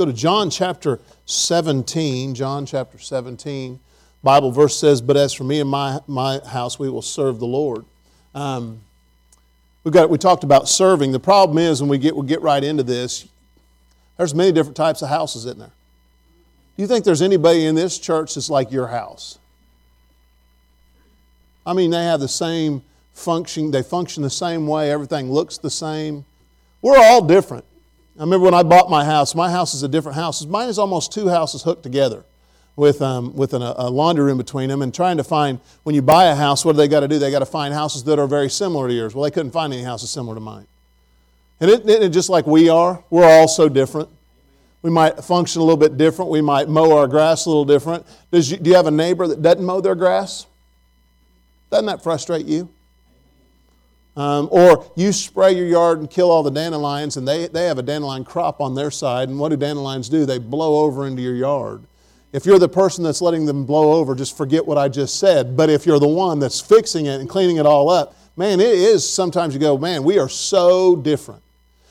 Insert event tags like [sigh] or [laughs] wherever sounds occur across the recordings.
Go to John chapter 17. John chapter 17. Bible verse says, But as for me and my, my house, we will serve the Lord. Um, we got, we talked about serving. The problem is, when we get, we get right into this, there's many different types of houses in there. Do you think there's anybody in this church that's like your house? I mean, they have the same function, they function the same way, everything looks the same. We're all different. I remember when I bought my house, my house is a different house. Mine is almost two houses hooked together with, um, with an, a laundry room between them and trying to find, when you buy a house, what do they got to do? They got to find houses that are very similar to yours. Well, they couldn't find any houses similar to mine. And it, it, just like we are, we're all so different. We might function a little bit different. We might mow our grass a little different. Does you, do you have a neighbor that doesn't mow their grass? Doesn't that frustrate you? Um, or you spray your yard and kill all the dandelions, and they, they have a dandelion crop on their side, and what do dandelions do? They blow over into your yard. If you're the person that's letting them blow over, just forget what I just said. But if you're the one that's fixing it and cleaning it all up, man, it is sometimes you go, man, we are so different.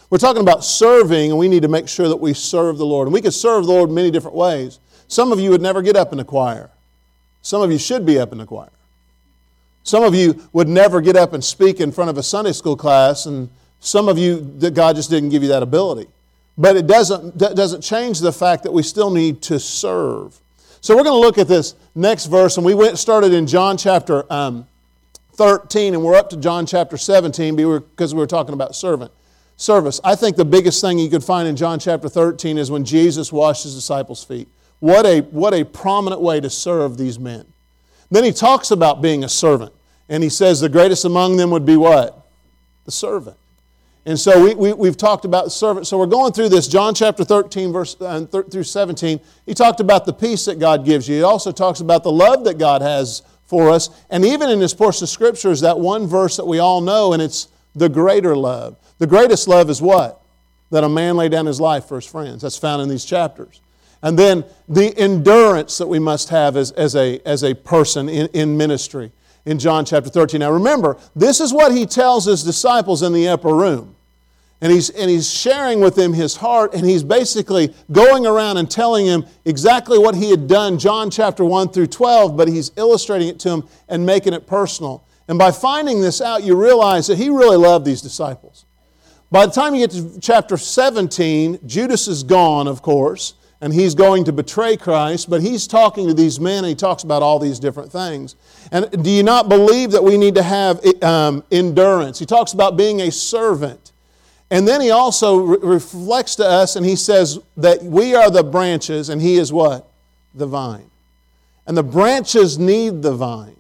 We're talking about serving, and we need to make sure that we serve the Lord. And we can serve the Lord many different ways. Some of you would never get up in the choir. Some of you should be up in the choir. Some of you would never get up and speak in front of a Sunday school class, and some of you, God just didn't give you that ability. But it doesn't, doesn't change the fact that we still need to serve. So we're going to look at this next verse, and we went started in John chapter um, 13, and we're up to John chapter 17 because we were talking about servant service. I think the biggest thing you could find in John chapter 13 is when Jesus washed his disciples' feet. What a, what a prominent way to serve these men. Then he talks about being a servant. And he says the greatest among them would be what? The servant. And so we, we, we've talked about the servant. So we're going through this, John chapter 13, verse uh, through 17. He talked about the peace that God gives you. He also talks about the love that God has for us. And even in this portion of Scripture is that one verse that we all know, and it's the greater love. The greatest love is what? That a man lay down his life for his friends. That's found in these chapters. And then the endurance that we must have as, as, a, as a person in, in ministry in John chapter 13. Now remember, this is what he tells his disciples in the upper room. And he's, and he's sharing with them his heart, and he's basically going around and telling them exactly what he had done, John chapter 1 through 12, but he's illustrating it to them and making it personal. And by finding this out, you realize that he really loved these disciples. By the time you get to chapter 17, Judas is gone, of course, and he's going to betray Christ, but he's talking to these men and he talks about all these different things. And do you not believe that we need to have um, endurance? He talks about being a servant. And then he also re- reflects to us and he says that we are the branches and he is what? The vine. And the branches need the vine.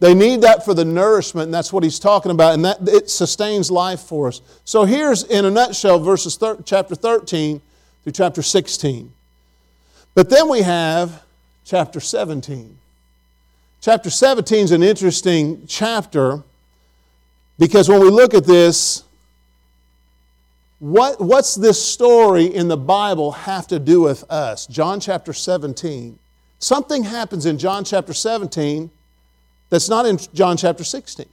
They need that for the nourishment, and that's what he's talking about, and that it sustains life for us. So here's, in a nutshell, verses thir- chapter 13 through chapter 16. But then we have chapter 17. Chapter 17 is an interesting chapter because when we look at this, what, what's this story in the Bible have to do with us? John chapter 17. Something happens in John chapter 17 that's not in John chapter 16.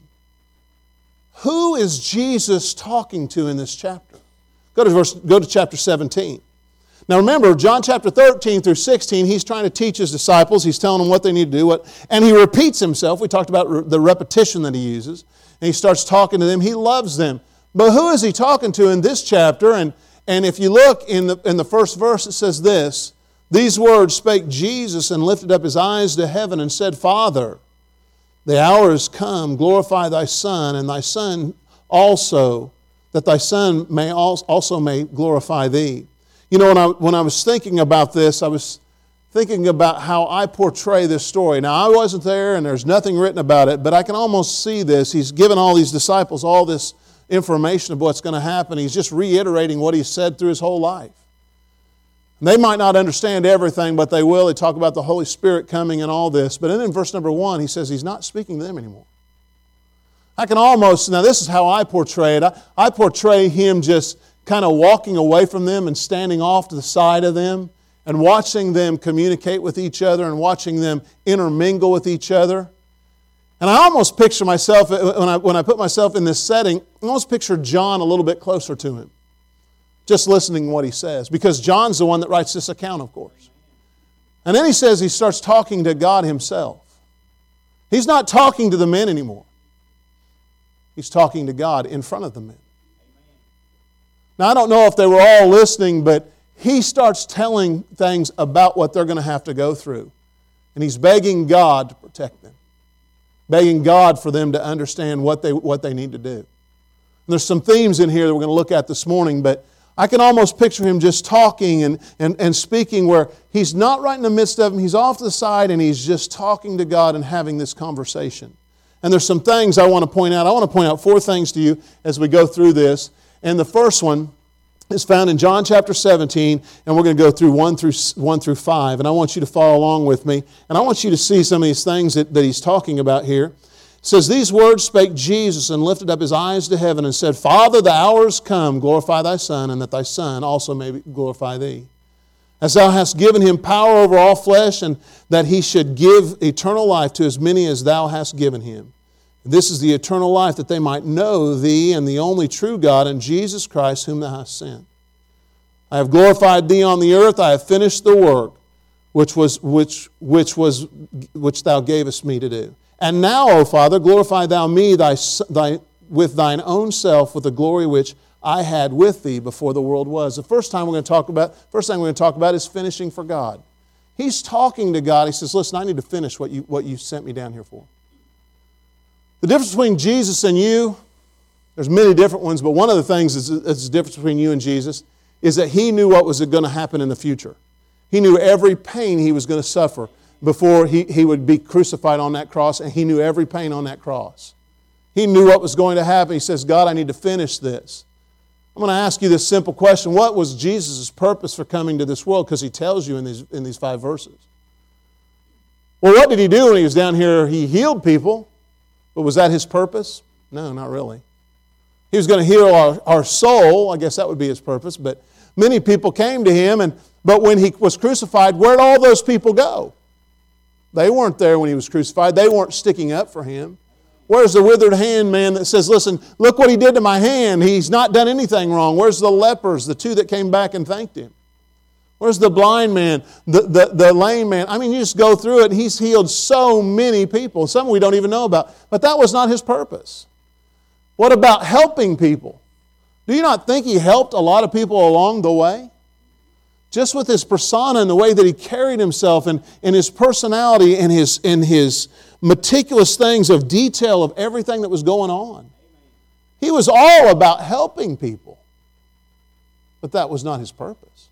Who is Jesus talking to in this chapter? Go to, verse, go to chapter 17. Now remember, John chapter 13 through 16, he's trying to teach his disciples. He's telling them what they need to do. What, and he repeats himself. We talked about the repetition that he uses. And he starts talking to them. He loves them. But who is he talking to in this chapter? And, and if you look in the, in the first verse, it says this These words spake Jesus and lifted up his eyes to heaven and said, Father, the hour is come, glorify thy Son, and thy Son also, that thy Son may also may glorify thee. You know, when I, when I was thinking about this, I was thinking about how I portray this story. Now, I wasn't there and there's nothing written about it, but I can almost see this. He's given all these disciples all this information of what's going to happen. He's just reiterating what he said through his whole life. And They might not understand everything, but they will. They talk about the Holy Spirit coming and all this. But then in verse number one, he says he's not speaking to them anymore. I can almost, now this is how I portray it. I, I portray him just kind of walking away from them and standing off to the side of them and watching them communicate with each other and watching them intermingle with each other. And I almost picture myself, uh, when I, when I put myself in this setting, I almost picture John a little bit closer to him. just listening to what he says, because John's the one that writes this account, of course. And then he says he starts talking to God himself. He's not talking to the men anymore. He's talking to God in front of the men. Now, I don't know if they were all listening, but he starts telling things about what they're going to have to go through. And he's begging God to protect them, begging God for them to understand what they, what they need to do. And there's some themes in here that we're going to look at this morning, but I can almost picture him just talking and, and, and speaking where he's not right in the midst of them, he's off to the side and he's just talking to God and having this conversation. And there's some things I want to point out. I want to point out four things to you as we go through this. And the first one is found in John chapter 17, and we're going to go through 1 through, 1 through 5. And I want you to follow along with me. And I want you to see some of these things that, that he's talking about here. It says, These words spake Jesus and lifted up his eyes to heaven and said, Father, the hour is come, glorify thy Son, and that thy Son also may glorify thee. As thou hast given him power over all flesh, and that he should give eternal life to as many as thou hast given him. This is the eternal life, that they might know thee and the only true God and Jesus Christ, whom thou hast sent. I have glorified thee on the earth. I have finished the work which, was, which, which, was, which thou gavest me to do. And now, O Father, glorify thou me thy, thy, with thine own self with the glory which I had with thee before the world was. The first time we're going to talk about, first thing we're going to talk about is finishing for God. He's talking to God. He says, Listen, I need to finish what you, what you sent me down here for. The difference between Jesus and you, there's many different ones, but one of the things is, is the difference between you and Jesus is that he knew what was going to happen in the future. He knew every pain he was going to suffer before he, he would be crucified on that cross, and he knew every pain on that cross. He knew what was going to happen. He says, God, I need to finish this. I'm going to ask you this simple question What was Jesus' purpose for coming to this world? Because he tells you in these, in these five verses. Well, what did he do when he was down here? He healed people. But was that his purpose? No, not really. He was going to heal our, our soul. I guess that would be his purpose. But many people came to him, and but when he was crucified, where'd all those people go? They weren't there when he was crucified. They weren't sticking up for him. Where's the withered hand man that says, Listen, look what he did to my hand. He's not done anything wrong. Where's the lepers, the two that came back and thanked him? Where's the blind man, the, the, the lame man? I mean, you just go through it, and he's healed so many people, some we don't even know about. But that was not his purpose. What about helping people? Do you not think he helped a lot of people along the way? Just with his persona and the way that he carried himself and, and his personality and his, and his meticulous things of detail of everything that was going on. He was all about helping people. But that was not his purpose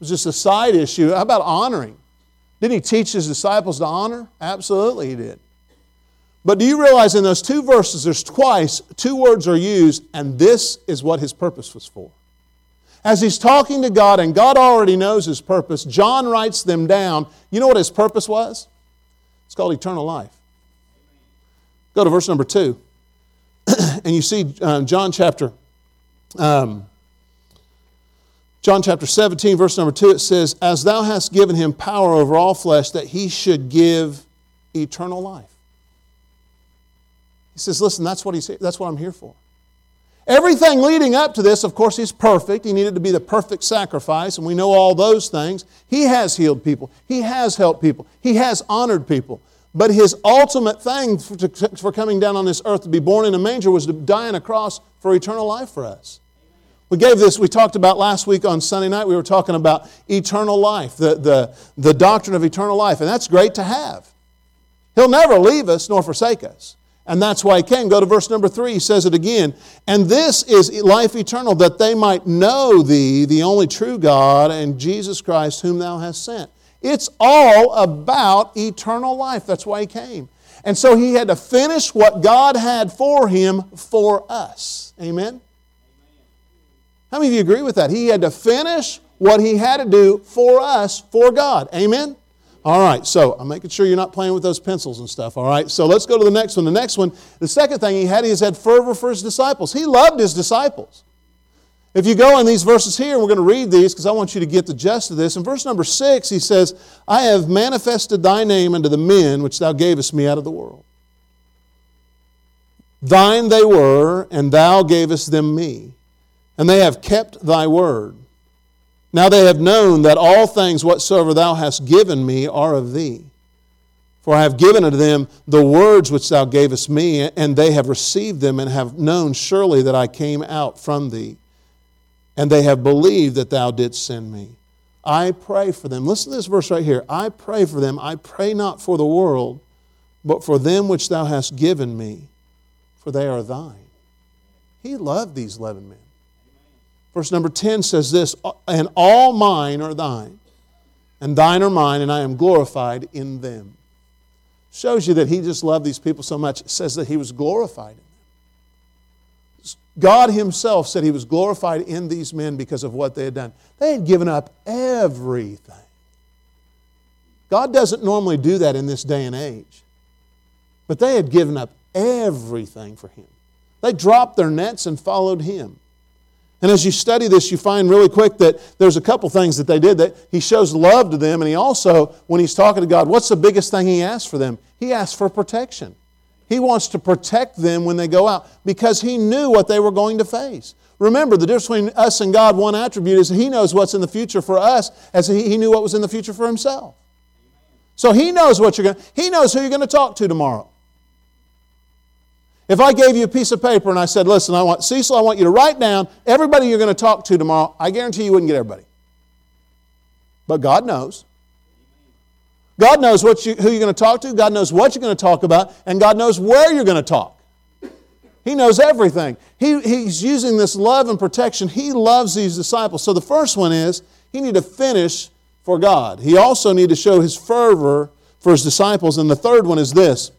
was just a side issue. How about honoring? Didn't he teach his disciples to honor? Absolutely, he did. But do you realize in those two verses, there's twice two words are used, and this is what his purpose was for. As he's talking to God, and God already knows his purpose, John writes them down. You know what his purpose was? It's called eternal life. Go to verse number two. [clears throat] and you see um, John chapter um, John chapter 17, verse number 2, it says, As thou hast given him power over all flesh, that he should give eternal life. He says, Listen, that's what, he's, that's what I'm here for. Everything leading up to this, of course, he's perfect. He needed to be the perfect sacrifice, and we know all those things. He has healed people, he has helped people, he has honored people. But his ultimate thing for, for coming down on this earth to be born in a manger was to die on a cross for eternal life for us. We gave this, we talked about last week on Sunday night, we were talking about eternal life, the, the, the doctrine of eternal life, and that's great to have. He'll never leave us nor forsake us. And that's why he came. Go to verse number three, he says it again. And this is life eternal, that they might know thee, the only true God, and Jesus Christ, whom thou hast sent. It's all about eternal life. That's why he came. And so he had to finish what God had for him for us. Amen? How many of you agree with that? He had to finish what he had to do for us, for God. Amen? All right, so I'm making sure you're not playing with those pencils and stuff. All right, so let's go to the next one. The next one, the second thing he had, he had fervor for his disciples. He loved his disciples. If you go in these verses here, we're going to read these because I want you to get the gist of this. In verse number six, he says, I have manifested thy name unto the men which thou gavest me out of the world. Thine they were, and thou gavest them me and they have kept thy word. Now they have known that all things whatsoever thou hast given me are of thee. For I have given unto them the words which thou gavest me, and they have received them, and have known surely that I came out from thee. And they have believed that thou didst send me. I pray for them. Listen to this verse right here. I pray for them. I pray not for the world, but for them which thou hast given me, for they are thine. He loved these 11 men. Verse number 10 says this And all mine are thine, and thine are mine, and I am glorified in them. Shows you that he just loved these people so much. It says that he was glorified in them. God himself said he was glorified in these men because of what they had done. They had given up everything. God doesn't normally do that in this day and age. But they had given up everything for him. They dropped their nets and followed him. And as you study this, you find really quick that there's a couple things that they did that he shows love to them, and he also, when he's talking to God, what's the biggest thing he asks for them? He asks for protection. He wants to protect them when they go out because he knew what they were going to face. Remember, the difference between us and God, one attribute is he knows what's in the future for us as he, knew what was in the future for himself. So he knows what you're going to, he knows who you're going to talk to tomorrow. If I gave you a piece of paper and I said, listen, I want, Cecil, I want you to write down everybody you're going to talk to tomorrow, I guarantee you wouldn't get everybody. But God knows. God knows what you, who you're going to talk to, God knows what you're going to talk about, and God knows where you're going to talk. He knows everything. He, he's using this love and protection. He loves these disciples. So the first one is he need to finish for God. He also need to show his fervor for his disciples. And the third one is this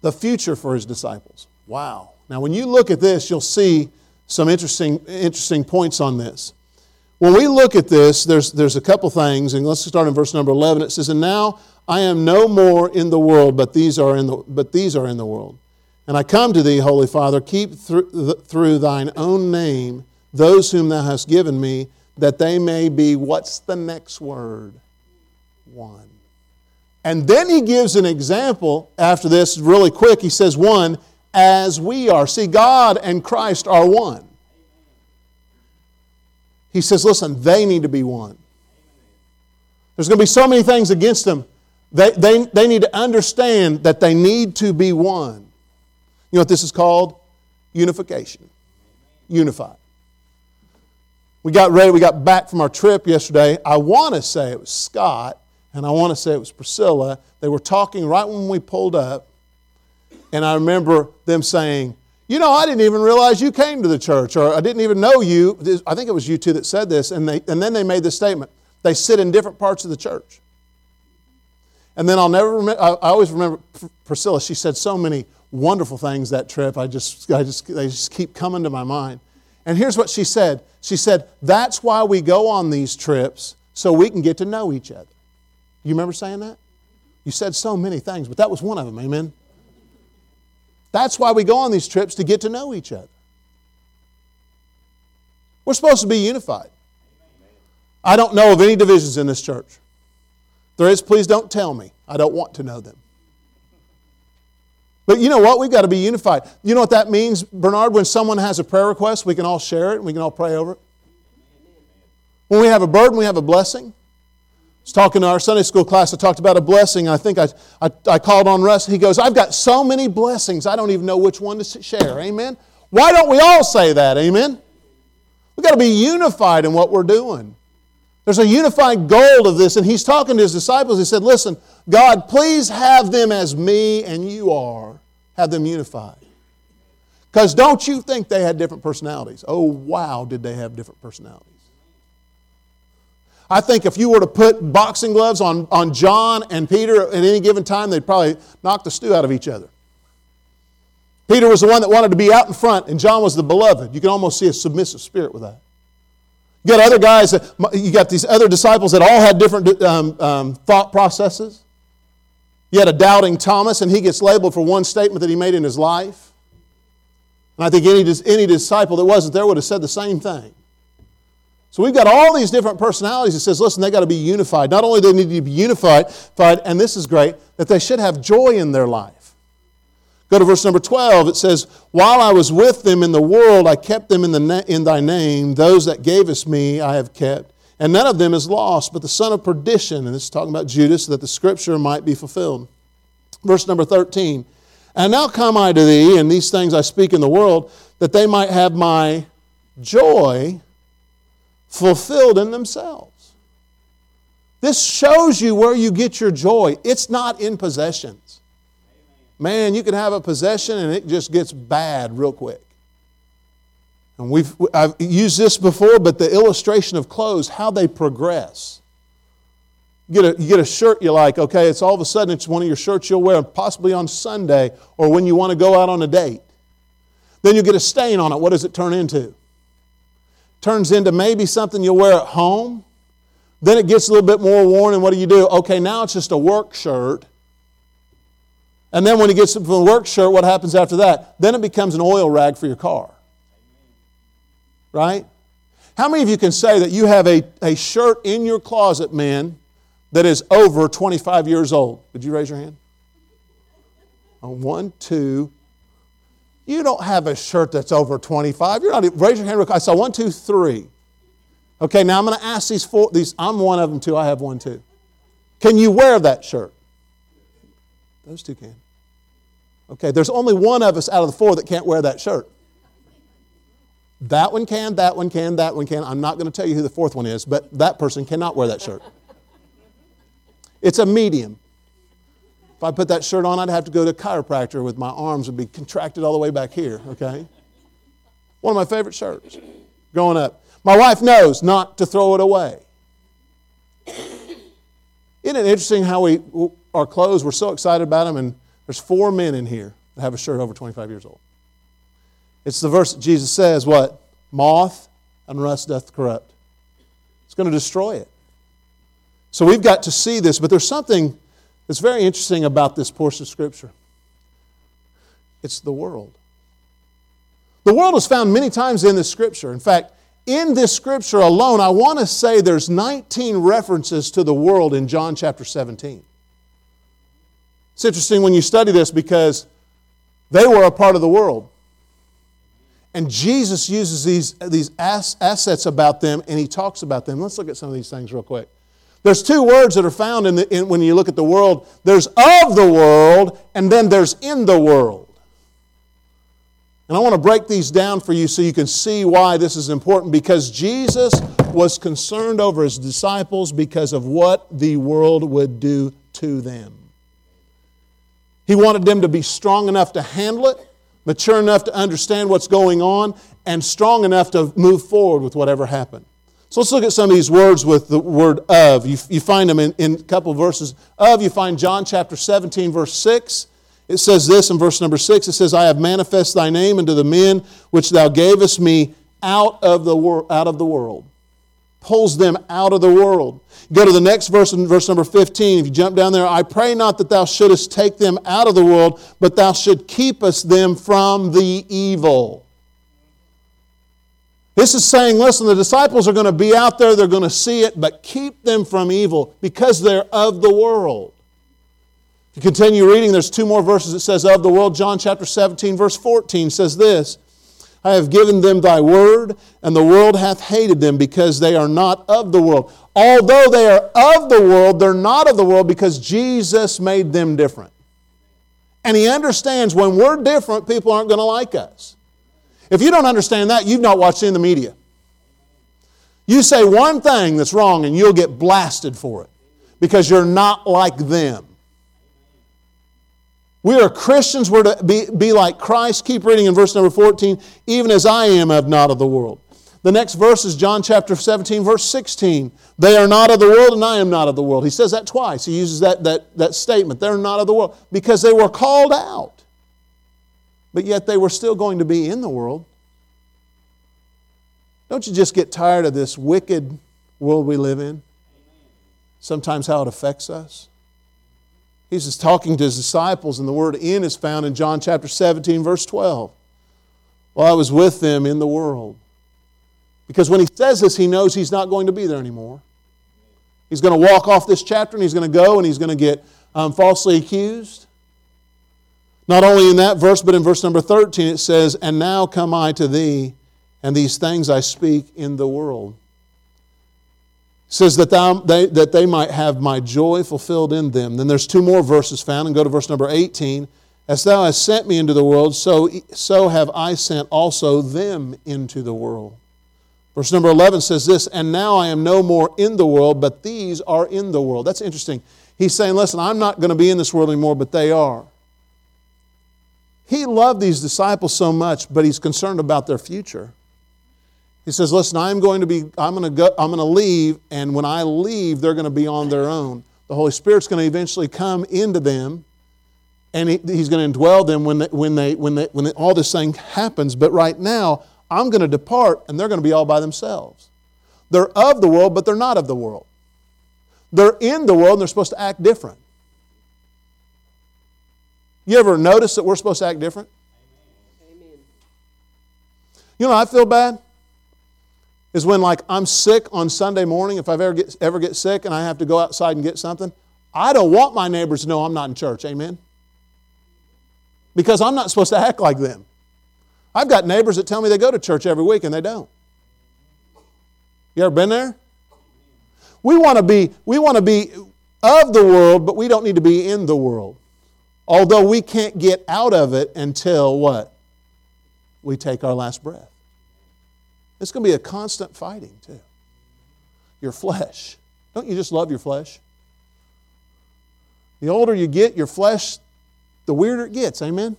the future for his disciples. Wow. Now, when you look at this, you'll see some interesting, interesting points on this. When we look at this, there's, there's a couple things, and let's start in verse number 11. It says, And now I am no more in the world, but these are in the, but these are in the world. And I come to thee, Holy Father, keep through, through thine own name those whom thou hast given me, that they may be, what's the next word? One. And then he gives an example after this, really quick. He says, One, as we are. See, God and Christ are one. He says, Listen, they need to be one. There's going to be so many things against them. They, they, they need to understand that they need to be one. You know what this is called? Unification. Unified. We got ready, we got back from our trip yesterday. I want to say it was Scott and I want to say it was Priscilla. They were talking right when we pulled up, and I remember them saying, You know, I didn't even realize you came to the church, or I didn't even know you. I think it was you two that said this, and, they, and then they made this statement. They sit in different parts of the church. And then I'll never remember, I always remember Priscilla, she said so many wonderful things that trip. I just, I just, they just keep coming to my mind. And here's what she said She said, That's why we go on these trips, so we can get to know each other. You remember saying that? You said so many things, but that was one of them, amen? That's why we go on these trips to get to know each other. We're supposed to be unified. I don't know of any divisions in this church. There is, please don't tell me. I don't want to know them. But you know what? We've got to be unified. You know what that means, Bernard? When someone has a prayer request, we can all share it and we can all pray over it. When we have a burden, we have a blessing was talking to our Sunday school class. I talked about a blessing. I think I, I, I, called on Russ. He goes, I've got so many blessings, I don't even know which one to share. Amen? Why don't we all say that? Amen? We've got to be unified in what we're doing. There's a unified goal of this, and he's talking to his disciples. He said, Listen, God, please have them as me and you are. Have them unified. Because don't you think they had different personalities? Oh, wow, did they have different personalities. I think if you were to put boxing gloves on, on John and Peter at any given time, they'd probably knock the stew out of each other. Peter was the one that wanted to be out in front, and John was the beloved. You can almost see a submissive spirit with that. You got other guys, that, you got these other disciples that all had different um, um, thought processes. You had a doubting Thomas, and he gets labeled for one statement that he made in his life. And I think any, any disciple that wasn't there would have said the same thing. So we've got all these different personalities that says, listen, they got to be unified. Not only do they need to be unified, and this is great, that they should have joy in their life. Go to verse number 12. It says, While I was with them in the world, I kept them in, the na- in thy name. Those that gavest me I have kept. And none of them is lost, but the son of perdition. And this is talking about Judas, that the scripture might be fulfilled. Verse number 13. And now come I to thee, and these things I speak in the world, that they might have my joy fulfilled in themselves. This shows you where you get your joy. It's not in possessions. Man, you can have a possession and it just gets bad real quick. And we've, I've used this before, but the illustration of clothes, how they progress. You get, a, you get a shirt you like, okay, it's all of a sudden it's one of your shirts you'll wear possibly on Sunday or when you want to go out on a date. Then you get a stain on it. What does it turn into? Turns into maybe something you'll wear at home. Then it gets a little bit more worn, and what do you do? Okay, now it's just a work shirt. And then when it gets from the work shirt, what happens after that? Then it becomes an oil rag for your car. Right? How many of you can say that you have a, a shirt in your closet, men, that is over 25 years old? Would you raise your hand? On one, two. You don't have a shirt that's over 25. You're not even, raise your hand. I saw one, two, three. Okay, now I'm going to ask these four. These I'm one of them too. I have one too. Can you wear that shirt? Those two can. Okay, there's only one of us out of the four that can't wear that shirt. That one can, that one can, that one can. I'm not going to tell you who the fourth one is, but that person cannot wear that shirt. It's a medium. If I put that shirt on, I'd have to go to a chiropractor with my arms would be contracted all the way back here, okay? One of my favorite shirts growing up. My wife knows not to throw it away. Isn't it interesting how we, our clothes, we're so excited about them, and there's four men in here that have a shirt over 25 years old. It's the verse that Jesus says, what? Moth and rust doth corrupt. It's going to destroy it. So we've got to see this, but there's something that's very interesting about this portion of Scripture. It's the world. The world is found many times in this Scripture. In fact, in this Scripture alone, I want to say there's 19 references to the world in John chapter 17. It's interesting when you study this because they were a part of the world. And Jesus uses these, these assets about them and he talks about them. Let's look at some of these things real quick. There's two words that are found in, the, in when you look at the world there's of the world, and then there's in the world. And I want to break these down for you so you can see why this is important because Jesus was concerned over his disciples because of what the world would do to them. He wanted them to be strong enough to handle it, mature enough to understand what's going on, and strong enough to move forward with whatever happened. So let's look at some of these words with the word of. You, you find them in, in a couple of verses. Of, you find John chapter 17, verse 6. It says this in verse number 6. It says, I have manifest thy name unto the men which thou gavest me out of the, wor- out of the world. Pulls them out of the world. Go to the next verse in verse number 15. If you jump down there, I pray not that thou shouldest take them out of the world, but thou should keep us them from the evil. This is saying, listen, the disciples are going to be out there, they're going to see it, but keep them from evil because they're of the world. If you continue reading, there's two more verses that says of the world. John chapter 17, verse 14 says this I have given them thy word, and the world hath hated them because they are not of the world. Although they are of the world, they're not of the world because Jesus made them different. And he understands when we're different, people aren't going to like us. If you don't understand that, you've not watched of the media. You say one thing that's wrong and you'll get blasted for it because you're not like them. We are Christians, we're to be, be like Christ. Keep reading in verse number 14, even as I am of not of the world. The next verse is John chapter 17, verse 16. They are not of the world, and I am not of the world. He says that twice. He uses that, that, that statement. They're not of the world because they were called out but yet they were still going to be in the world. Don't you just get tired of this wicked world we live in? Sometimes how it affects us. He's just talking to his disciples, and the word in is found in John chapter 17, verse 12. While I was with them in the world. Because when he says this, he knows he's not going to be there anymore. He's going to walk off this chapter and he's going to go and he's going to get um, falsely accused. Not only in that verse, but in verse number 13, it says, And now come I to thee, and these things I speak in the world. It says that, thou, they, that they might have my joy fulfilled in them. Then there's two more verses found, and go to verse number 18. As thou hast sent me into the world, so, so have I sent also them into the world. Verse number 11 says this, And now I am no more in the world, but these are in the world. That's interesting. He's saying, Listen, I'm not going to be in this world anymore, but they are. He loved these disciples so much, but he's concerned about their future. He says, Listen, I'm going to be, I'm going to go, I'm going to leave, and when I leave, they're going to be on their own. The Holy Spirit's going to eventually come into them, and he, he's going to indwell them when, they, when, they, when, they, when all this thing happens. But right now, I'm going to depart, and they're going to be all by themselves. They're of the world, but they're not of the world. They're in the world, and they're supposed to act different. You ever notice that we're supposed to act different? Amen. You know, I feel bad is when like I'm sick on Sunday morning. If I ever get ever get sick and I have to go outside and get something, I don't want my neighbors to know I'm not in church. Amen. Because I'm not supposed to act like them. I've got neighbors that tell me they go to church every week and they don't. You ever been there? We want to be we want to be of the world, but we don't need to be in the world. Although we can't get out of it until what? We take our last breath. It's going to be a constant fighting, too. Your flesh. Don't you just love your flesh? The older you get, your flesh, the weirder it gets. Amen?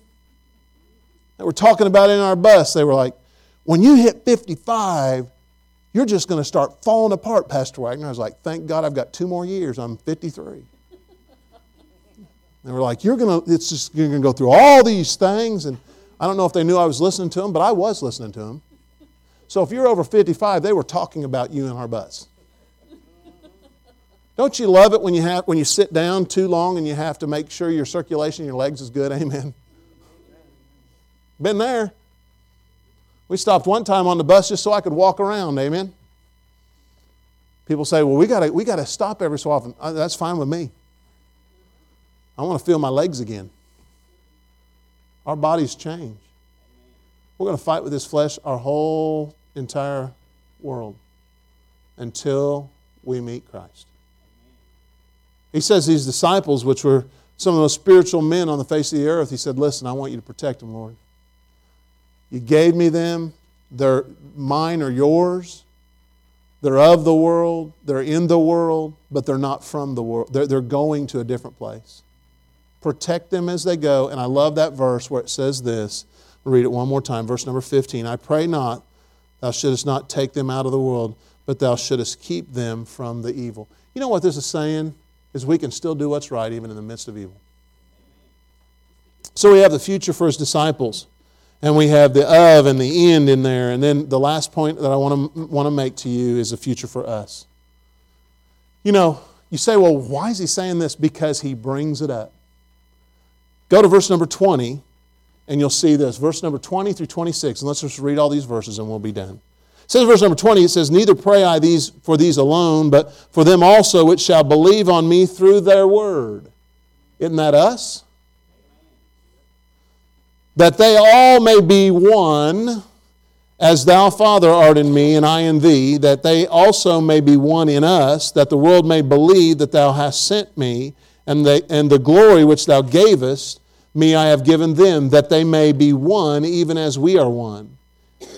They were talking about in our bus. They were like, when you hit 55, you're just going to start falling apart, Pastor Wagner. I was like, thank God I've got two more years. I'm 53. They were like, You're gonna, it's just you're gonna go through all these things. And I don't know if they knew I was listening to them, but I was listening to them. So if you're over 55, they were talking about you in our bus. Don't you love it when you have when you sit down too long and you have to make sure your circulation in your legs is good? [laughs] Amen. Been there. We stopped one time on the bus just so I could walk around. Amen. People say, "Well, we got we got to stop every so often." Uh, that's fine with me. I want to feel my legs again. Our bodies change. We're going to fight with this flesh our whole entire world until we meet Christ. He says these disciples, which were some of the most spiritual men on the face of the earth, he said, Listen, I want you to protect them, Lord. You gave me them. They're mine or yours. They're of the world. They're in the world, but they're not from the world. They're, they're going to a different place protect them as they go. And I love that verse where it says this. I'll read it one more time, verse number 15. I pray not, thou shouldest not take them out of the world, but thou shouldest keep them from the evil. You know what this is saying? Is we can still do what's right even in the midst of evil. So we have the future for his disciples, and we have the of and the end in there. And then the last point that I want to, want to make to you is the future for us. You know, you say, well, why is he saying this? Because he brings it up. Go to verse number 20, and you'll see this. Verse number 20 through 26. And let's just read all these verses, and we'll be done. It says, verse number 20, it says, Neither pray I these for these alone, but for them also which shall believe on me through their word. Isn't that us? That they all may be one, as thou, Father, art in me, and I in thee, that they also may be one in us, that the world may believe that thou hast sent me and the, and the glory which thou gavest me I have given them, that they may be one, even as we are one.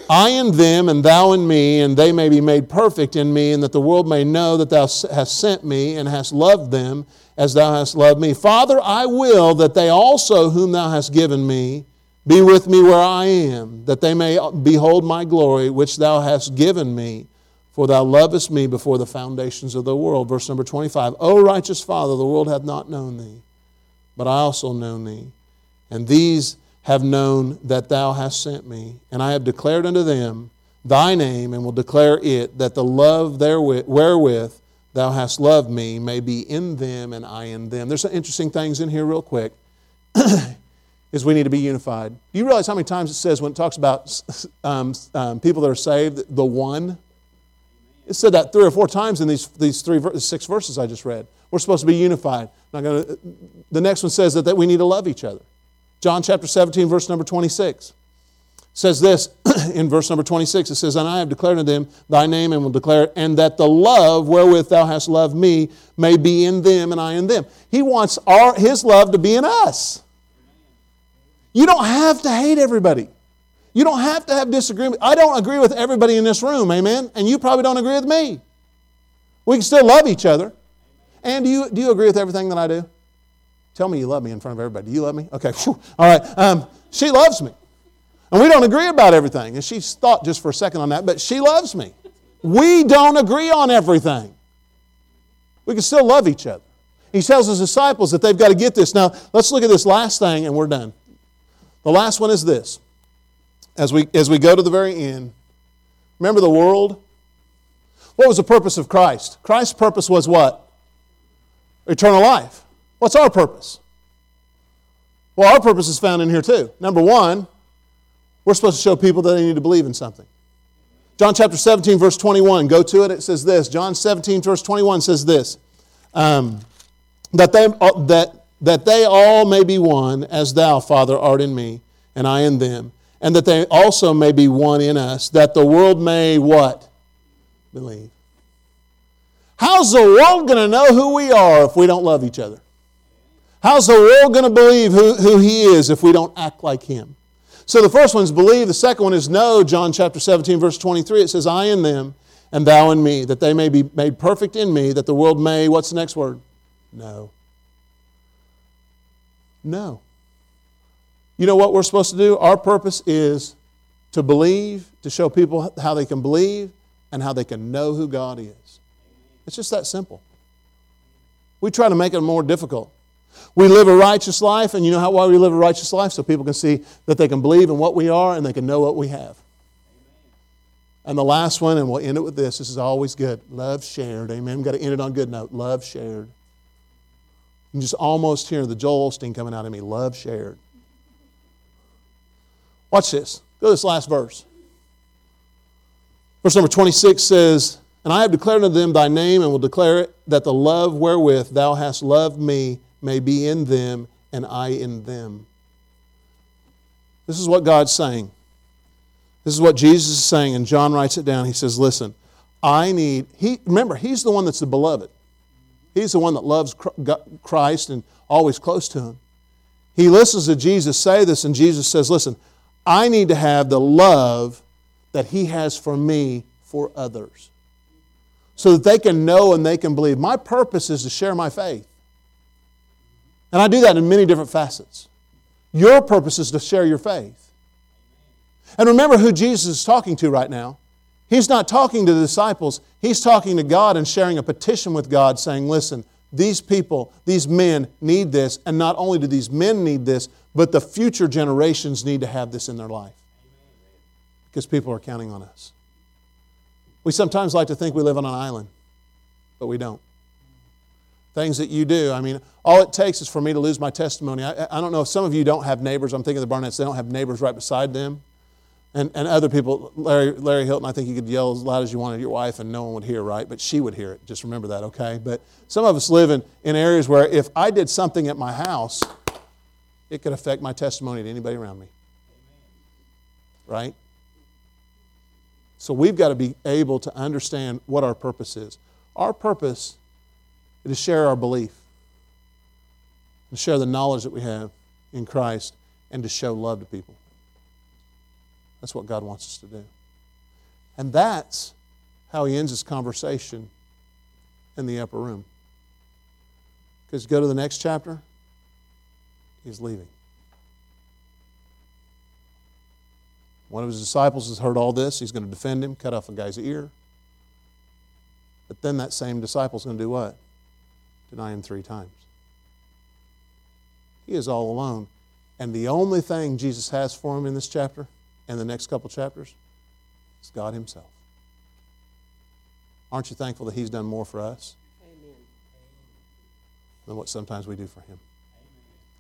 I in them, and thou in me, and they may be made perfect in me, and that the world may know that thou hast sent me and hast loved them as thou hast loved me. Father, I will that they also, whom thou hast given me, be with me where I am, that they may behold my glory which thou hast given me. For thou lovest me before the foundations of the world. Verse number 25. O righteous Father, the world hath not known thee, but I also know thee. And these have known that thou hast sent me. And I have declared unto them thy name, and will declare it, that the love therewith, wherewith thou hast loved me may be in them and I in them. There's some interesting things in here, real quick. [clears throat] is we need to be unified. Do you realize how many times it says when it talks about um, um, people that are saved, the one? It said that three or four times in these, these three, six verses I just read. We're supposed to be unified. Not gonna, the next one says that, that we need to love each other. John chapter 17, verse number 26 says this [clears throat] in verse number 26 it says and i have declared unto them thy name and will declare it and that the love wherewith thou hast loved me may be in them and i in them he wants our, his love to be in us you don't have to hate everybody you don't have to have disagreement i don't agree with everybody in this room amen and you probably don't agree with me we can still love each other and do you, do you agree with everything that i do tell me you love me in front of everybody do you love me okay [laughs] all right um, she loves me and we don't agree about everything. And she's thought just for a second on that, but she loves me. We don't agree on everything. We can still love each other. He tells his disciples that they've got to get this. Now, let's look at this last thing and we're done. The last one is this. As we, as we go to the very end, remember the world? What was the purpose of Christ? Christ's purpose was what? Eternal life. What's our purpose? Well, our purpose is found in here too. Number one, we're supposed to show people that they need to believe in something. John chapter 17, verse 21, go to it. It says this. John 17, verse 21 says this um, that, they, uh, that, that they all may be one, as thou, Father, art in me, and I in them, and that they also may be one in us, that the world may what? Believe. How's the world going to know who we are if we don't love each other? How's the world going to believe who, who He is if we don't act like Him? So the first one is believe. The second one is know. John chapter 17, verse 23, it says, I in them and thou in me, that they may be made perfect in me, that the world may, what's the next word? Know. No. You know what we're supposed to do? Our purpose is to believe, to show people how they can believe and how they can know who God is. It's just that simple. We try to make it more difficult. We live a righteous life, and you know how why we live a righteous life? So people can see that they can believe in what we are and they can know what we have. And the last one, and we'll end it with this. This is always good. Love shared. Amen. We've got to end it on a good note. Love shared. You can just almost hear the Joel Osteen coming out of me. Love shared. Watch this. Go to this last verse. Verse number 26 says, And I have declared unto them thy name, and will declare it, that the love wherewith thou hast loved me may be in them and I in them. This is what God's saying. This is what Jesus is saying, and John writes it down. He says, Listen, I need, he, remember, he's the one that's the beloved. He's the one that loves Christ and always close to him. He listens to Jesus say this, and Jesus says, Listen, I need to have the love that he has for me for others so that they can know and they can believe. My purpose is to share my faith. And I do that in many different facets. Your purpose is to share your faith. And remember who Jesus is talking to right now. He's not talking to the disciples, he's talking to God and sharing a petition with God saying, Listen, these people, these men need this, and not only do these men need this, but the future generations need to have this in their life. Because people are counting on us. We sometimes like to think we live on an island, but we don't things that you do. I mean, all it takes is for me to lose my testimony. I, I don't know if some of you don't have neighbors. I'm thinking of the Barnetts, they don't have neighbors right beside them. And, and other people, Larry, Larry Hilton, I think you could yell as loud as you wanted your wife and no one would hear, right? But she would hear it. Just remember that, okay? But some of us live in, in areas where if I did something at my house, it could affect my testimony to anybody around me. Right? So we've got to be able to understand what our purpose is. Our purpose is to share our belief, to share the knowledge that we have in Christ, and to show love to people. That's what God wants us to do. And that's how he ends his conversation in the upper room. Because go to the next chapter, he's leaving. One of his disciples has heard all this. He's going to defend him, cut off a guy's ear. But then that same disciple is going to do what? deny him three times. He is all alone. And the only thing Jesus has for him in this chapter and the next couple chapters is God Himself. Aren't you thankful that He's done more for us Amen. than what sometimes we do for Him?